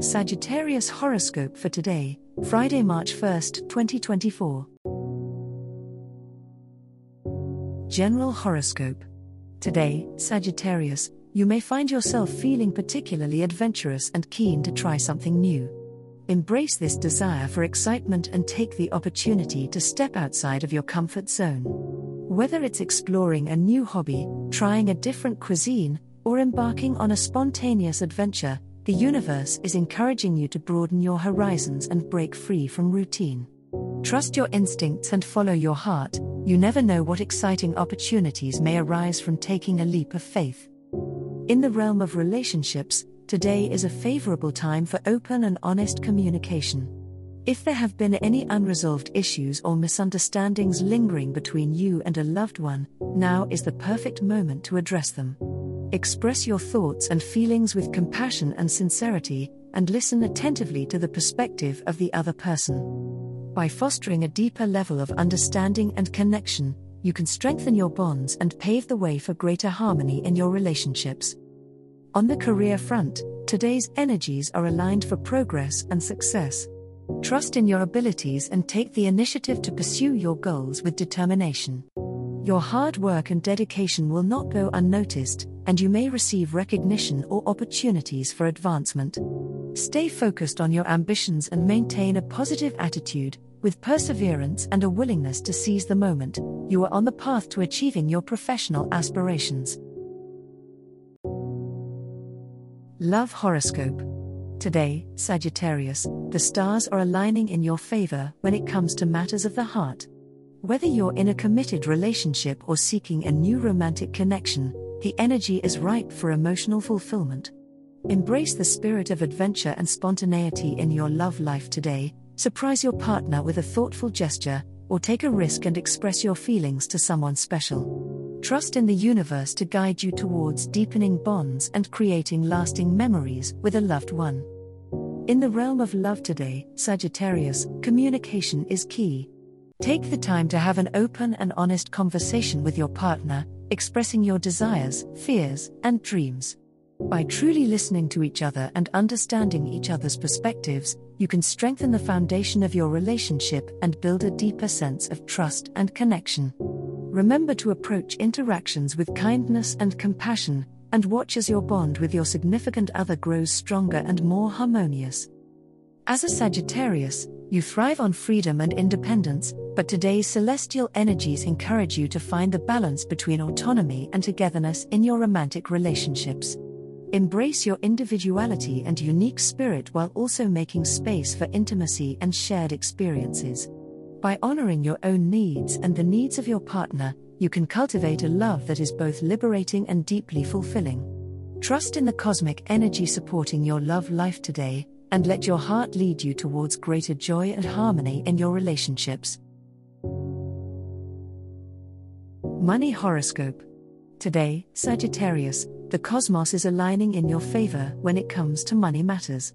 Sagittarius horoscope for today, Friday, March 1st, 2024. General horoscope. Today, Sagittarius, you may find yourself feeling particularly adventurous and keen to try something new. Embrace this desire for excitement and take the opportunity to step outside of your comfort zone. Whether it's exploring a new hobby, trying a different cuisine, or embarking on a spontaneous adventure, the universe is encouraging you to broaden your horizons and break free from routine. Trust your instincts and follow your heart, you never know what exciting opportunities may arise from taking a leap of faith. In the realm of relationships, today is a favorable time for open and honest communication. If there have been any unresolved issues or misunderstandings lingering between you and a loved one, now is the perfect moment to address them. Express your thoughts and feelings with compassion and sincerity, and listen attentively to the perspective of the other person. By fostering a deeper level of understanding and connection, you can strengthen your bonds and pave the way for greater harmony in your relationships. On the career front, today's energies are aligned for progress and success. Trust in your abilities and take the initiative to pursue your goals with determination. Your hard work and dedication will not go unnoticed, and you may receive recognition or opportunities for advancement. Stay focused on your ambitions and maintain a positive attitude, with perseverance and a willingness to seize the moment, you are on the path to achieving your professional aspirations. Love Horoscope Today, Sagittarius, the stars are aligning in your favor when it comes to matters of the heart. Whether you're in a committed relationship or seeking a new romantic connection, the energy is ripe for emotional fulfillment. Embrace the spirit of adventure and spontaneity in your love life today, surprise your partner with a thoughtful gesture, or take a risk and express your feelings to someone special. Trust in the universe to guide you towards deepening bonds and creating lasting memories with a loved one. In the realm of love today, Sagittarius, communication is key. Take the time to have an open and honest conversation with your partner, expressing your desires, fears, and dreams. By truly listening to each other and understanding each other's perspectives, you can strengthen the foundation of your relationship and build a deeper sense of trust and connection. Remember to approach interactions with kindness and compassion, and watch as your bond with your significant other grows stronger and more harmonious. As a Sagittarius, you thrive on freedom and independence, but today's celestial energies encourage you to find the balance between autonomy and togetherness in your romantic relationships. Embrace your individuality and unique spirit while also making space for intimacy and shared experiences. By honoring your own needs and the needs of your partner, you can cultivate a love that is both liberating and deeply fulfilling. Trust in the cosmic energy supporting your love life today, and let your heart lead you towards greater joy and harmony in your relationships. Money Horoscope Today, Sagittarius, the cosmos is aligning in your favor when it comes to money matters.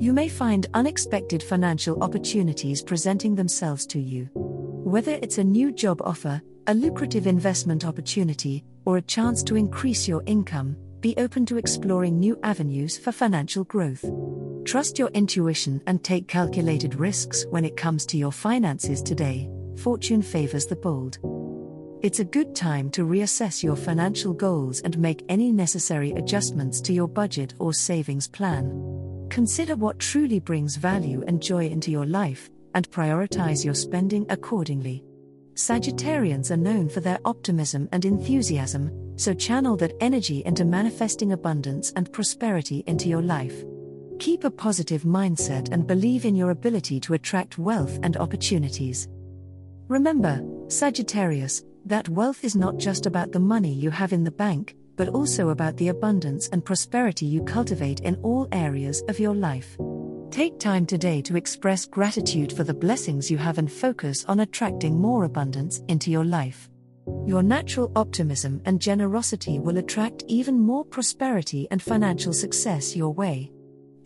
You may find unexpected financial opportunities presenting themselves to you. Whether it's a new job offer, a lucrative investment opportunity, or a chance to increase your income, be open to exploring new avenues for financial growth. Trust your intuition and take calculated risks when it comes to your finances today. Fortune favors the bold. It's a good time to reassess your financial goals and make any necessary adjustments to your budget or savings plan. Consider what truly brings value and joy into your life, and prioritize your spending accordingly. Sagittarians are known for their optimism and enthusiasm, so channel that energy into manifesting abundance and prosperity into your life. Keep a positive mindset and believe in your ability to attract wealth and opportunities. Remember, Sagittarius, that wealth is not just about the money you have in the bank, but also about the abundance and prosperity you cultivate in all areas of your life. Take time today to express gratitude for the blessings you have and focus on attracting more abundance into your life. Your natural optimism and generosity will attract even more prosperity and financial success your way.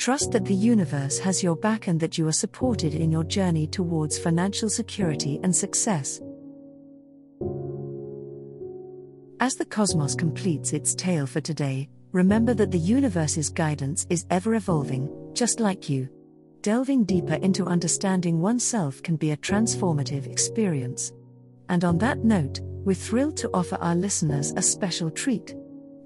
Trust that the universe has your back and that you are supported in your journey towards financial security and success. As the cosmos completes its tale for today, remember that the universe's guidance is ever evolving, just like you. Delving deeper into understanding oneself can be a transformative experience. And on that note, we're thrilled to offer our listeners a special treat.